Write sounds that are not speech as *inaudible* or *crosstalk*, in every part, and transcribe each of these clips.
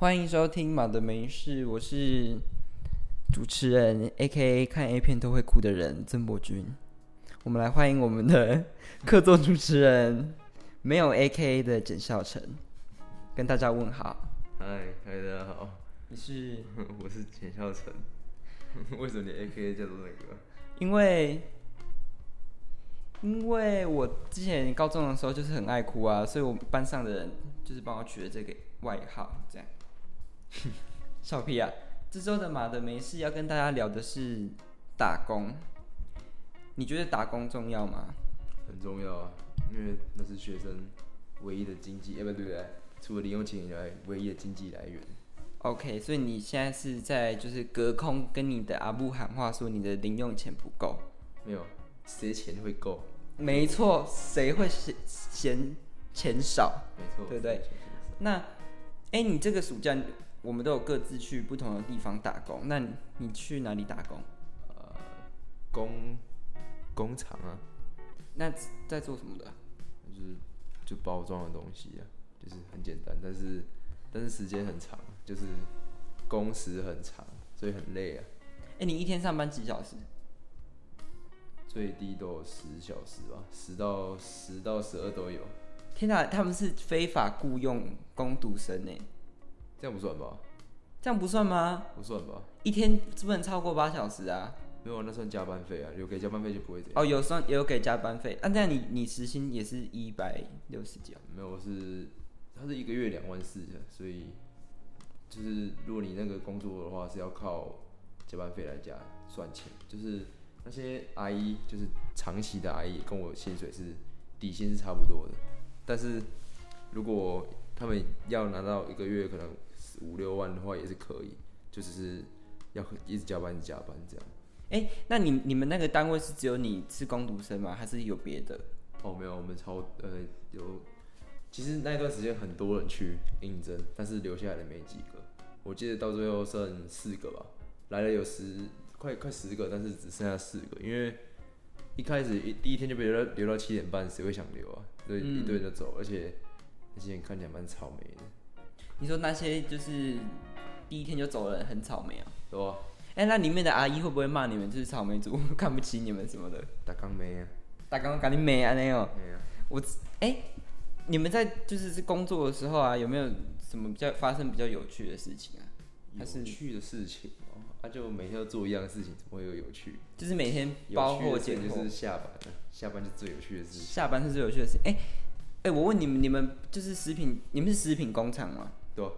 欢迎收听《马的没事》，我是主持人，A.K.A 看 A 片都会哭的人曾博君。我们来欢迎我们的 *laughs* 客座主持人，没有 A.K.A 的简孝成，跟大家问好。嗨，嗨，大家好，你是？*laughs* 我是简孝成。*laughs* 为什么你 A.K.A 叫做那个？因为，因为我之前高中的时候就是很爱哭啊，所以我班上的人就是帮我取了这个外号，这样。*laughs* 小屁啊！这周的马的没事要跟大家聊的是打工。你觉得打工重要吗？很重要啊，因为那是学生唯一的经济，哎不对不对，除了零用钱以外，唯一的经济来源。OK，所以你现在是在就是隔空跟你的阿布喊话，说你的零用钱不够。没有，谁钱会够？没错，谁会嫌嫌钱少？没错，对不对那，哎、你这个暑假我们都有各自去不同的地方打工，那你去哪里打工？呃，工工厂啊，那在做什么的？就是就包装的东西啊，就是很简单，但是但是时间很长，就是工时很长，所以很累啊。哎、你一天上班几小时？最低都有十小时吧，十到十到十二都有，天哪，他们是非法雇佣工读生呢，这样不算吧？这样不算吗？不算吧？一天不能超过八小时啊。没有啊，那算加班费啊，有给加班费就不会这样。哦，有算也有给加班费，啊，那你你时薪也是一百六十几啊？没有，是他是一个月两万四的，所以就是如果你那个工作的话是要靠加班费来加算钱，就是那些阿姨就是长期的阿姨跟我薪水是底薪是差不多的，但是如果他们要拿到一个月可能五六万的话也是可以，就只是要一直加班一直加班这样。哎、那你你们那个单位是只有你是工读生吗？还是有别的？哦，没有，我们超呃有，其实那一段时间很多人去应征，但是留下来的没几个。我记得到最后剩四个吧，来了有十快快十个，但是只剩下四个，因为一开始一第一天就被留到留到七点半，谁会想留啊？所以一堆人就走，而且那些人看起来蛮草莓的，你说那些就是第一天就走了很草莓啊？对吧？哎、那里面的阿姨会不会骂你们就是草莓族，*laughs* 看不起你们什么的？打刚没啊，大刚赶紧美啊。没啊，我哎、你们在就是是工作的时候啊，有没有什么比较发生比较有趣的事情啊？还是有趣的事情哦，啊就每天都做一样的事情，怎么会有有趣？就是每天有包趣的事货拣货情就是，下班了，下班是最有趣的事情。下班是最有趣的事情。哎、哎、我问你们，你们就是食品，你们是食品工厂吗？对啊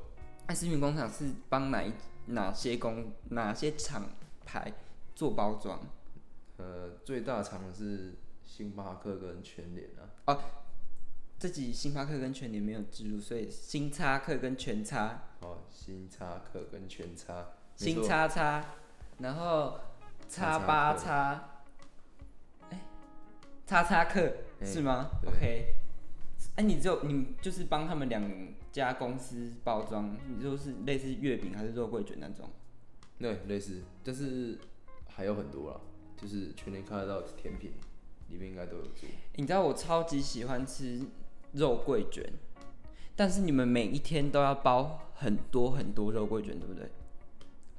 那、食品工厂是帮哪一哪些工哪些厂牌做包装？呃，最大厂的是星巴克跟全联啊，这集星巴克跟全联没有植入，所以星叉克跟全叉，哦，星叉克跟全叉，没星叉叉，然后叉八叉，哎，叉叉克哎是吗？OK，哎、你只有你就是帮他们两家公司包装，你就是类似月饼还是肉桂卷那种？对，类似，但是还有很多啦，就是全年看得到的甜品里面应该都有做。你知道我超级喜欢吃肉桂卷，但是你们每一天都要包很多很多肉桂卷，对不对？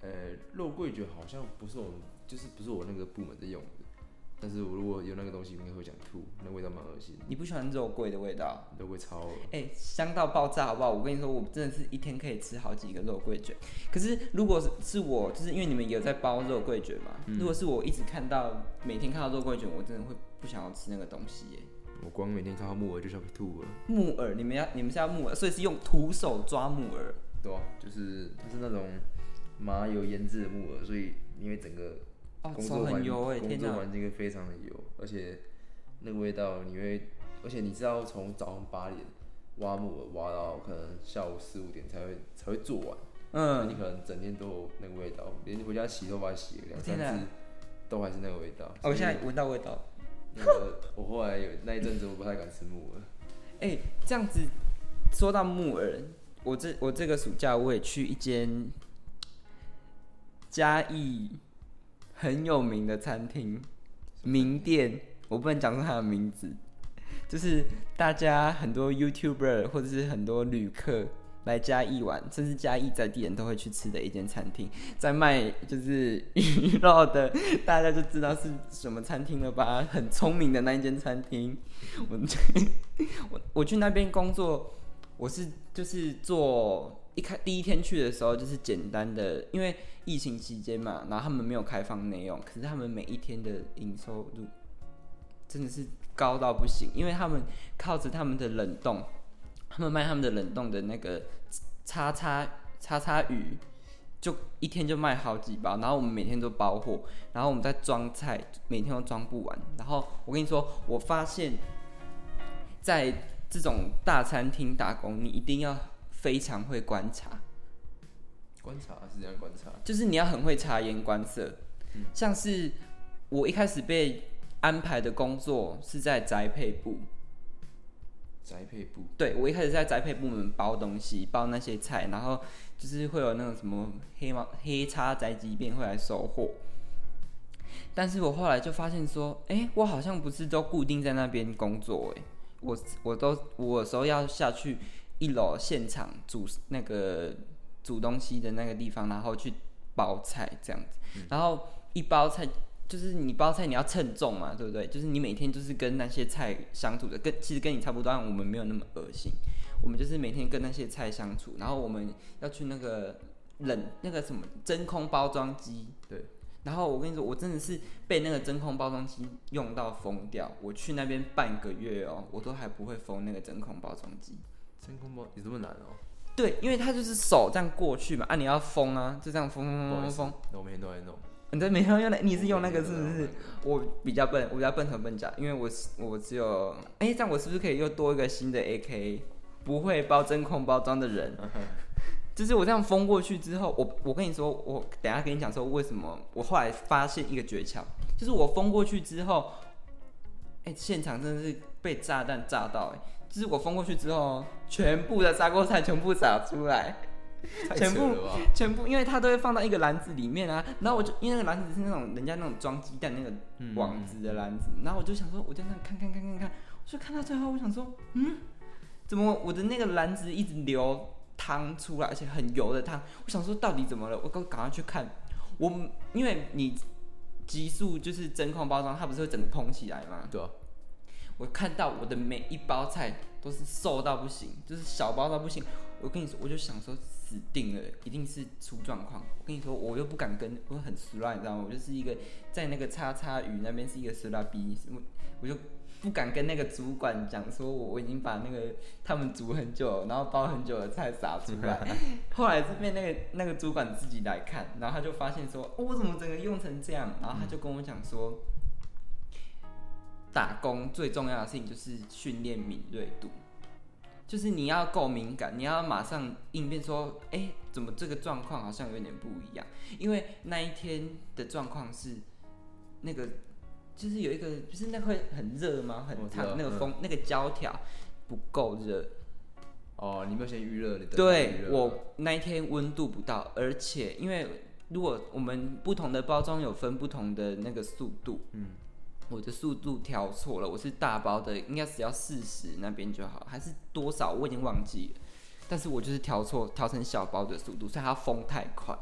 呃，肉桂卷好像不是我们，就是不是我那个部门在用的，但是我如果有那个东西，应该会想吐，那味道蛮恶心的，你不喜欢肉桂的味道？肉桂超恶哎、香到爆炸，好不好？我跟你说，我真的是一天可以吃好几个肉桂卷。可是如果是是我，就是因为你们有在包肉桂卷嘛，如果是我一直看到每天看到肉桂卷，我真的会不想要吃那个东西耶。我光每天看到木耳就想吐了，木耳，你们要你们是要木耳，所以是用徒手抓木耳。对啊，就是它是那种麻油腌制的木耳，所以因为整个哦，工作很油哎，工！作环境会非常的油，而且那个味道你会，而且你知道从早上八点挖木耳挖到可能下午四五点才会才会做完，嗯你嗯，可能整天都有那个味道，连回家洗头发洗了两三次都还是那个味道。哦我现在闻到味道。那个我后来有那一阵子我不太敢吃木耳，哎、这样子说到木耳，我这我这个暑假我也去一间嘉义很有名的餐厅名店，我不能讲出它的名字，就是大家很多 YouTuber 或者是很多旅客来嘉义玩，甚至嘉义在地人都会去吃的一间餐厅，在卖就是鱼肉的，大家就知道是什么餐厅了吧？很聪明的那一间餐厅。我 *laughs* 我我去那边工作，我是就是做一开第一天去的时候就是简单的，因为疫情期间嘛，然后他们没有开放内容，可是他们每一天的营收入真的是高到不行，因为他们靠着他们的冷冻。他们卖他们的冷冻的那个叉叉叉叉鱼，就一天就卖好几包，然后我们每天都包货，然后我们在装菜，每天都装不完。然后我跟你说，我发现，在这种大餐厅打工，你一定要非常会观察。观察是怎样观察？就是你要很会察言观色。像是我一开始被安排的工作是在宅配部。宅配部，对我一开始在宅配部门包东西，包那些菜，然后就是会有那种什么黑猫黑叉宅急便会来收货。但是我后来就发现说，哎，我好像不是都固定在那边工作，哎，我我都我有时候要下去一楼现场煮那个煮东西的那个地方，然后去包菜这样子，然后一包菜。就是你包菜你要称重嘛，对不对？就是你每天就是跟那些菜相处的，跟其实跟你差不多，我们没有那么恶心。我们就是每天跟那些菜相处，然后我们要去那个冷那个什么真空包装机，对。然后我跟你说，我真的是被那个真空包装机用到疯掉。我去那边半个月哦，我都还不会封那个真空包装机。真空包有这么难哦？对，因为它就是手这样过去嘛，啊，你要封啊，就这样封封封封封。那我每天都在弄。你在每天用那，你是用那个是不是？我比较笨，我比较笨头笨脚，因为我我只有，哎，这样我是不是可以又多一个新的 AK？不会包真空包装的人，*laughs* 就是我这样封过去之后，我我跟你说，我等下跟你讲说为什么。我后来发现一个诀窍，就是我封过去之后，哎，现场真的是被炸弹炸到，哎，就是我封过去之后，全部的砂锅菜全部洒出来。*laughs* 全部全部，因为它都会放到一个篮子里面啊。然后我就因为那个篮子是那种人家那种装鸡蛋那个网子的篮子，然后我就想说，我在那看看看看看，我就看到最后，我想说，嗯，怎么我的那个篮子一直流汤出来，而且很油的汤？我想说到底怎么了？我赶赶快去看，我因为你急速就是真空包装，它不是会整个蓬起来吗？对。我看到我的每一包菜都是瘦到不行，就是小包到不行。我跟你说，我就想说。死定了，一定是出状况。我跟你说，我又不敢跟，我很熟啦，你知道吗？我就是一个在那个叉叉鱼那边是一个熟拉逼，我我就不敢跟那个主管讲说，我我已经把那个他们煮很久，然后包很久的菜撒出来。*laughs* 后来是被那个那个主管自己来看，然后他就发现说，哦我怎么整个用成这样？然后他就跟我讲说，打工最重要的事情就是训练敏锐度。就是你要够敏感，你要马上应变，说，哎，怎么这个状况好像有点不一样？因为那一天的状况是，那个就是有一个，就是那会很热吗？很烫，那个风，那个胶条不够热。哦，你没有先预热？对，我那一天温度不到，而且因为如果我们不同的包装有分不同的那个速度，嗯。我的速度调错了，我是大包的，应该只要四十那边就好，还是多少我已经忘记了。但是我就是调错，调成小包的速度，所以它封太快，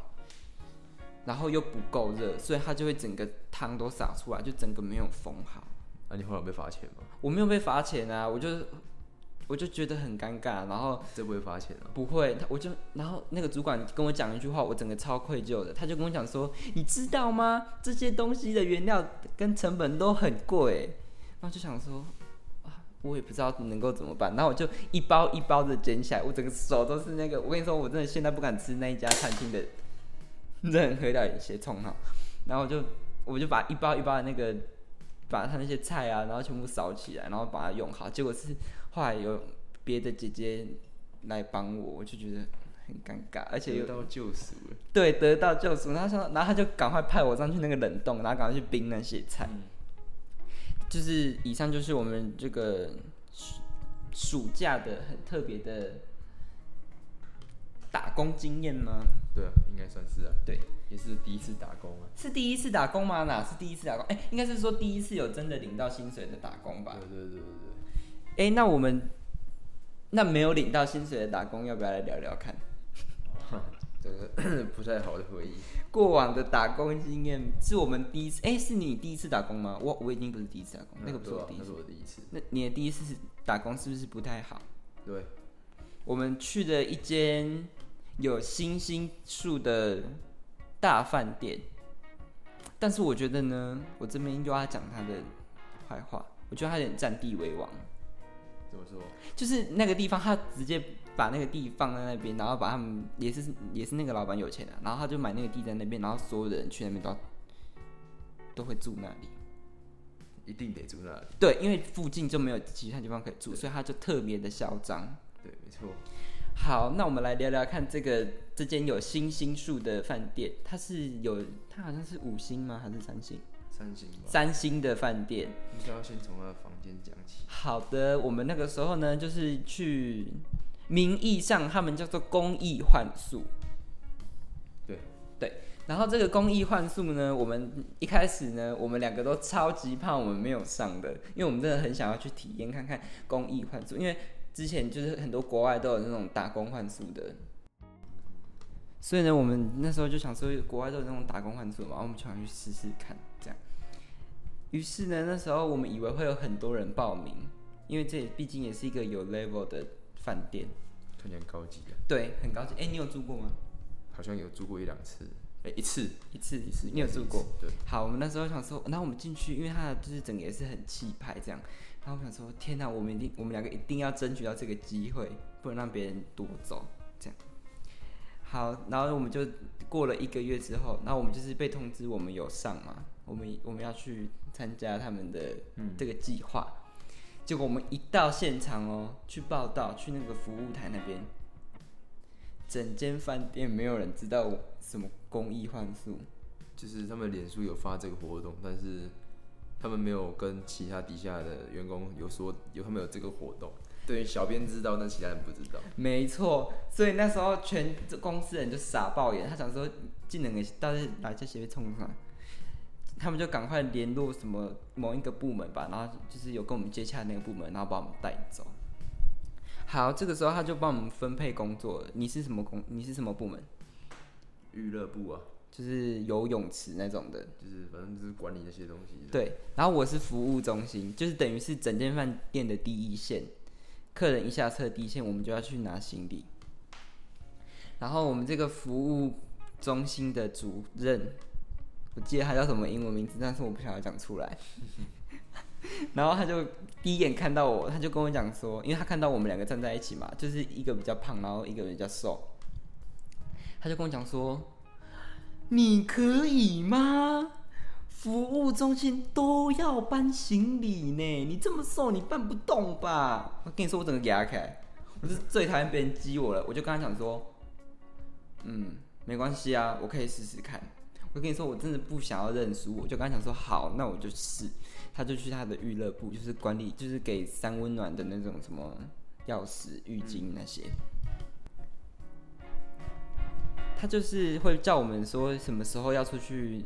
然后又不够热，所以它就会整个汤都洒出来，就整个没有封好。那你后来被罚钱吗？我没有被罚钱啊，我就。我就觉得很尴尬，然后这不会罚钱啊？不会，他我就然后那个主管跟我讲一句话，我整个超愧疚的。他就跟我讲说：“你知道吗？这些东西的原料跟成本都很贵。”然后就想说：“啊，我也不知道能够怎么办。”然后我就一包一包的捡起来，我整个手都是那个。我跟你说，我真的现在不敢吃那一家餐厅的任何料理些葱哈。然后我就我就把一包一包的那个把他那些菜啊，然后全部扫起来，然后把它用好。结果是。后来有别的姐姐来帮我，我就觉得很尴尬，而且又得到救赎了。对，得到救赎。他说，然后他就赶快派我上去那个冷冻，然后赶快去冰那些菜。就是以上就是我们这个暑暑假的很特别的打工经验吗？对啊，应该算是啊。对，也是第一次打工啊。是第一次打工吗？哪是第一次打工？哎，应该是说第一次有真的领到薪水的打工吧？对对对对对。哎，那我们那没有领到薪水的打工，要不要来聊聊看？*laughs* 这个 *coughs* 不太好的回忆。过往的打工经验是我们第一次，哎、是你第一次打工吗？我我已经不是第一次打工，那个不是对啊那我第一次。是我第一次。那你的第一次打工是不是不太好？对，我们去的一间有星星树的大饭店，但是我觉得呢，我这边又要讲他的坏话，我觉得他有点占地为王，怎么说？就是那个地方他直接把那个地放在那边，然后把他们也是也是那个老板有钱啊，然后他就买那个地在那边，然后所有的人去那边都要都会住那里。一定得住那里。对，因为附近就没有其他地方可以住，所以他就特别的嚣张。对，没错。好，那我们来聊聊看这个这间有星星数的饭店，它是有它好像是五星吗？还是三星？三星吧。三星的饭店。应该要先从他的房间讲起。好的，我们那个时候呢，就是去名义上他们叫做公益换宿。对对，然后这个公益换宿呢，我们一开始呢，我们两个都超级怕我们没有上的，因为我们真的很想要去体验看看公益换宿，因为之前就是很多国外都有那种打工换宿的。所以呢，我们那时候就想说，国外都有那种打工换宿嘛，我们就想去试试看。于是呢，那时候我们以为会有很多人报名，因为这毕竟也是一个有 level 的饭店，看起来很高级啊，对，很高级。哎、你有住过吗？好像有住过一两次。哎、一次，一次，一次。你有住过？？对。好，我们那时候想说，然后我们进去，因为它的就是整个也是很气派这样，然后我想说，天哪，我们一定，我们两个一定要争取到这个机会，不能让别人夺走，这样。好，然后我们就过了一个月之后，然后我们就是被通知我们有上嘛，我们我们要去参加他们的嗯这个计划。结果我们一到现场哦，去报道，去那个服务台那边，整间饭店没有人知道什么公益幻术。就是他们脸书有发这个活动，但是他们没有跟其他底下的员工有说有他们有这个活动。对，小编知道，但其他人不知道。没错，所以那时候全公司人就傻爆眼，他想说技能给到底哪家协会冲上，他们就赶快联络什么某一个部门吧，然后就是有跟我们接洽那个部门，然后把我们带走。好，这个时候他就帮我们分配工作了，你是什么工？你是什么部门？娱乐部啊，就是游泳池那种的。就是反正就是管理那些东西。，对，然后我是服务中心，就是等于是整间饭店的第一线，客人一下车第一线，我们就要去拿行李。然后我们这个服务中心的主任，我记得他叫什么英文名字，但是我不想要讲出来。*laughs* 然后他就第一眼看到我，他就跟我讲说，因为他看到我们两个站在一起嘛，就是一个比较胖，然后一个比较瘦，他就跟我讲说：“你可以吗？服务中心都要搬行李呢，你这么瘦，你搬不动吧？”我跟你说，我整个压起来，我是最讨厌别人激我了，我就跟他讲说：“嗯，没关系啊，我可以试试看。”我跟你说，我真的不想要认输，我就跟他讲说：“好，那我就试。”他就去他的娱乐部，就是管理，就是给三温暖的那种什么钥匙、浴巾那些。他就是会叫我们说什么时候要出去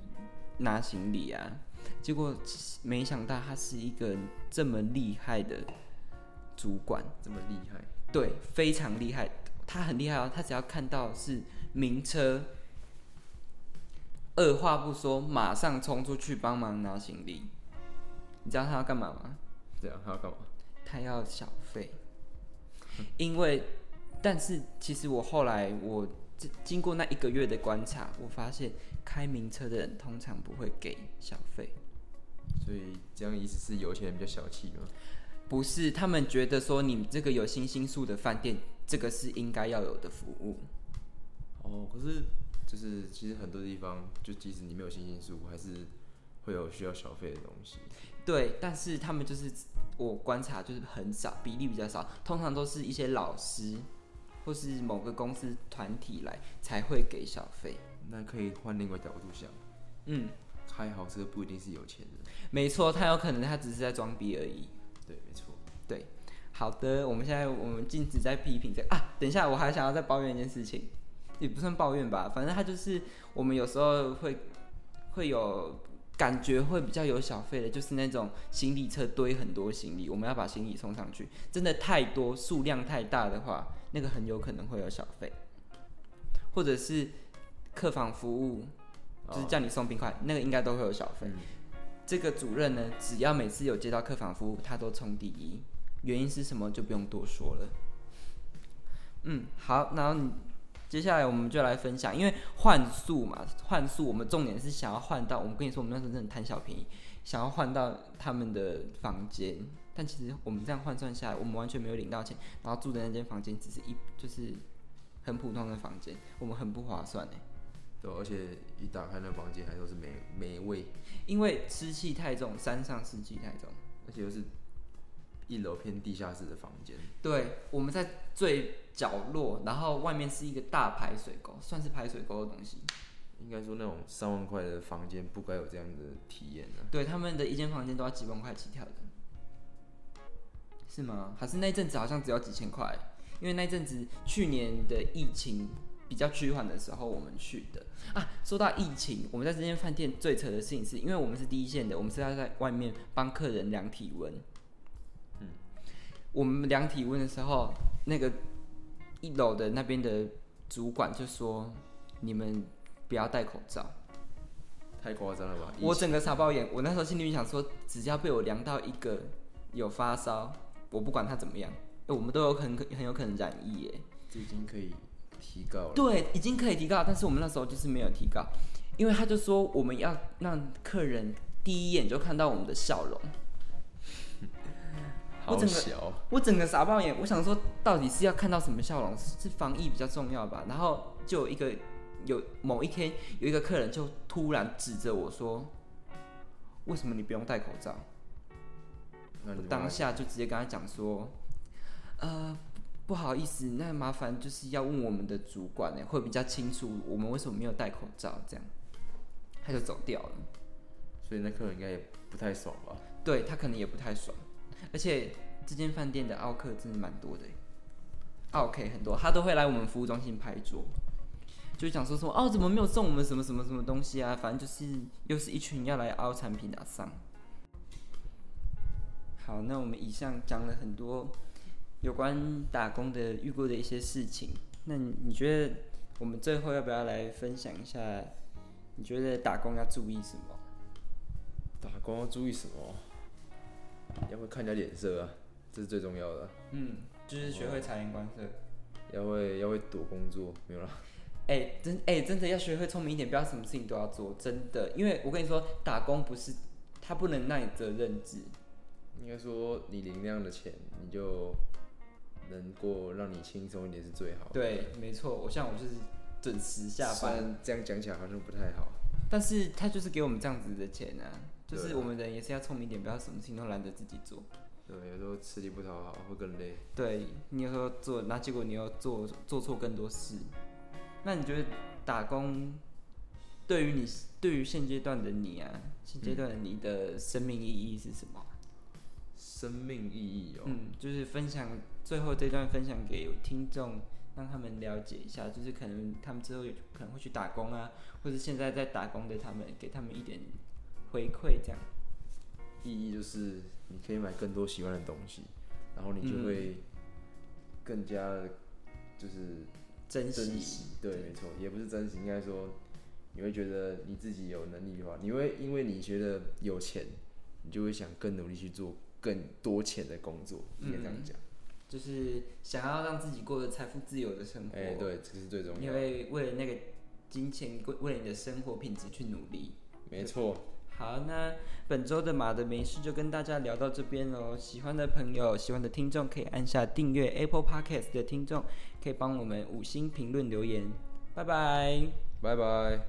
拿行李啊。结果没想到他是一个这么厉害的主管，这么厉害，对，非常厉害。他很厉害哦，他只要看到是名车，二话不说，马上冲出去帮忙拿行李。你知道他要干嘛吗？对啊他要干嘛？他要小费，因为，但是其实我后来我经经过那一个月的观察，我发现开名车的人通常不会给小费，所以这样意思是有钱人比较小气吗？不是他们觉得说你这个有星星数的饭店，这个是应该要有的服务。哦，可是就是其实很多地方，就即使你没有星星数，还是会有需要小费的东西。对，但是他们就是我观察就是很少，比例比较少，通常都是一些老师或是某个公司团体来才会给小费。那可以换另外角度想，嗯，开豪车不一定是有钱人。没错，他有可能他只是在装逼而已。对，没错。对好的，我们现在我们禁止在批评这个啊。等一下，我还想要再抱怨一件事情，也不算抱怨吧，反正他就是我们有时候会会有感觉会比较有小费的，就是那种行李车堆很多行李，我们要把行李送上去，真的太多，数量太大的话，那个很有可能会有小费，或者是客房服务，就是叫你送冰块，那个应该都会有小费。这个主任呢，只要每次有接到客房服务，他都冲第一，原因是什么就不用多说了。嗯，好，然后你。接下来我们就来分享，因为换宿嘛，换宿我们重点是想要换到，我们跟你说，我们那时候真的贪小便宜，想要换到他们的房间，但其实我们这样换算下来，我们完全没有领到钱，然后住的那间房间只是一就是很普通的房间，我们很不划算哎。对，而且一打开那房间还都是霉霉味，因为湿气太重，山上湿气太重，而且又是。一楼偏地下室的房间，对，我们在最角落，然后外面是一个大排水沟，算是排水沟的东西。应该说那种三万块的房间不该有这样的体验的。对，他们的一间房间都要几万块起跳的，是吗？还是那阵子好像只要几千块？因为那阵子去年的疫情比较趋缓的时候，我们去的啊。说到疫情，我们在这间饭店最扯的事情是，因为我们是第一线的，我们是要在外面帮客人量体温。嗯我们量体温的时候，那个一楼的那边的主管就说：“你们不要戴口罩。”太夸张了吧！我整个傻爆眼。我那时候心里面想说：“只要被我量到一个有发烧，我不管他怎么样，我们都有很很有可能染疫耶。”这已经可以提高了。对，已经可以提高，但是我们那时候就是没有提高，因为他就说我们要让客人第一眼就看到我们的笑容。我整个我整个傻爆眼，我想说到底是要看到什么笑容？是防疫比较重要吧？然后就有一个有某一天有一个客人就突然指着我说：“为什么你不用戴口罩？”当下就直接跟他讲说：“呃，不好意思，那麻烦就是要问我们的主管呢，会比较清楚我们为什么没有戴口罩。”这样他就走掉了。所以那客人应该也不太爽吧？对他可能也不太爽。而且这间饭店的奥客真的蛮多的，奥客很多，他都会来我们服务中心拍桌，就讲说说哦，怎么没有送我们什么什么什么东西啊？反正就是又是一群要来凹产品的上。好，那我们以上讲了很多有关打工的遇过的一些事情，那你觉得我们最后要不要来分享一下？你觉得打工要注意什么？打工要注意什么？要会看人家脸色啊，这是最重要的。嗯，就是学会察言观色。要会要会躲工作，没有了。哎，真哎，真的要学会聪明一点，不要什么事情都要做。真的，因为我跟你说，打工不是他不能让你责任制。应该说，你领那样的钱，你就能过让你轻松一点是最好。对，没错。我像我就是准时下班，这样讲起来好像不太好。但是他就是给我们这样子的钱啊。就是我们人也是要聪明一点，不要什么事情都懒得自己做。对，有时候吃力不讨好会更累。对你有时候做，那结果你又做做错更多事。那你觉得打工对于你，对于现阶段的你啊，现阶段的你的生命意义是什么？生命意义哦，嗯，就是分享最后这段分享给听众，让他们了解一下，就是可能他们之后有可能会去打工啊，或者现在在打工的他们，给他们一点。回馈这样，意义就是你可以买更多喜欢的东西，然后你就会更加就是珍惜。对，没错，也不是珍惜，应该说你会觉得你自己有能力的话，你会因为你觉得有钱，你就会想更努力去做更多钱的工作。应该这样讲，就是想要让自己过得财富自由的生活。哎，对，这是最重要。你会为了那个金钱，为为了你的生活品质去努力。没错。好，那本周的马的没事就跟大家聊到这边喽。喜欢的朋友、喜欢的听众可以按下订阅 Apple Podcast 的听众，可以帮我们五星评论留言。拜拜，拜拜。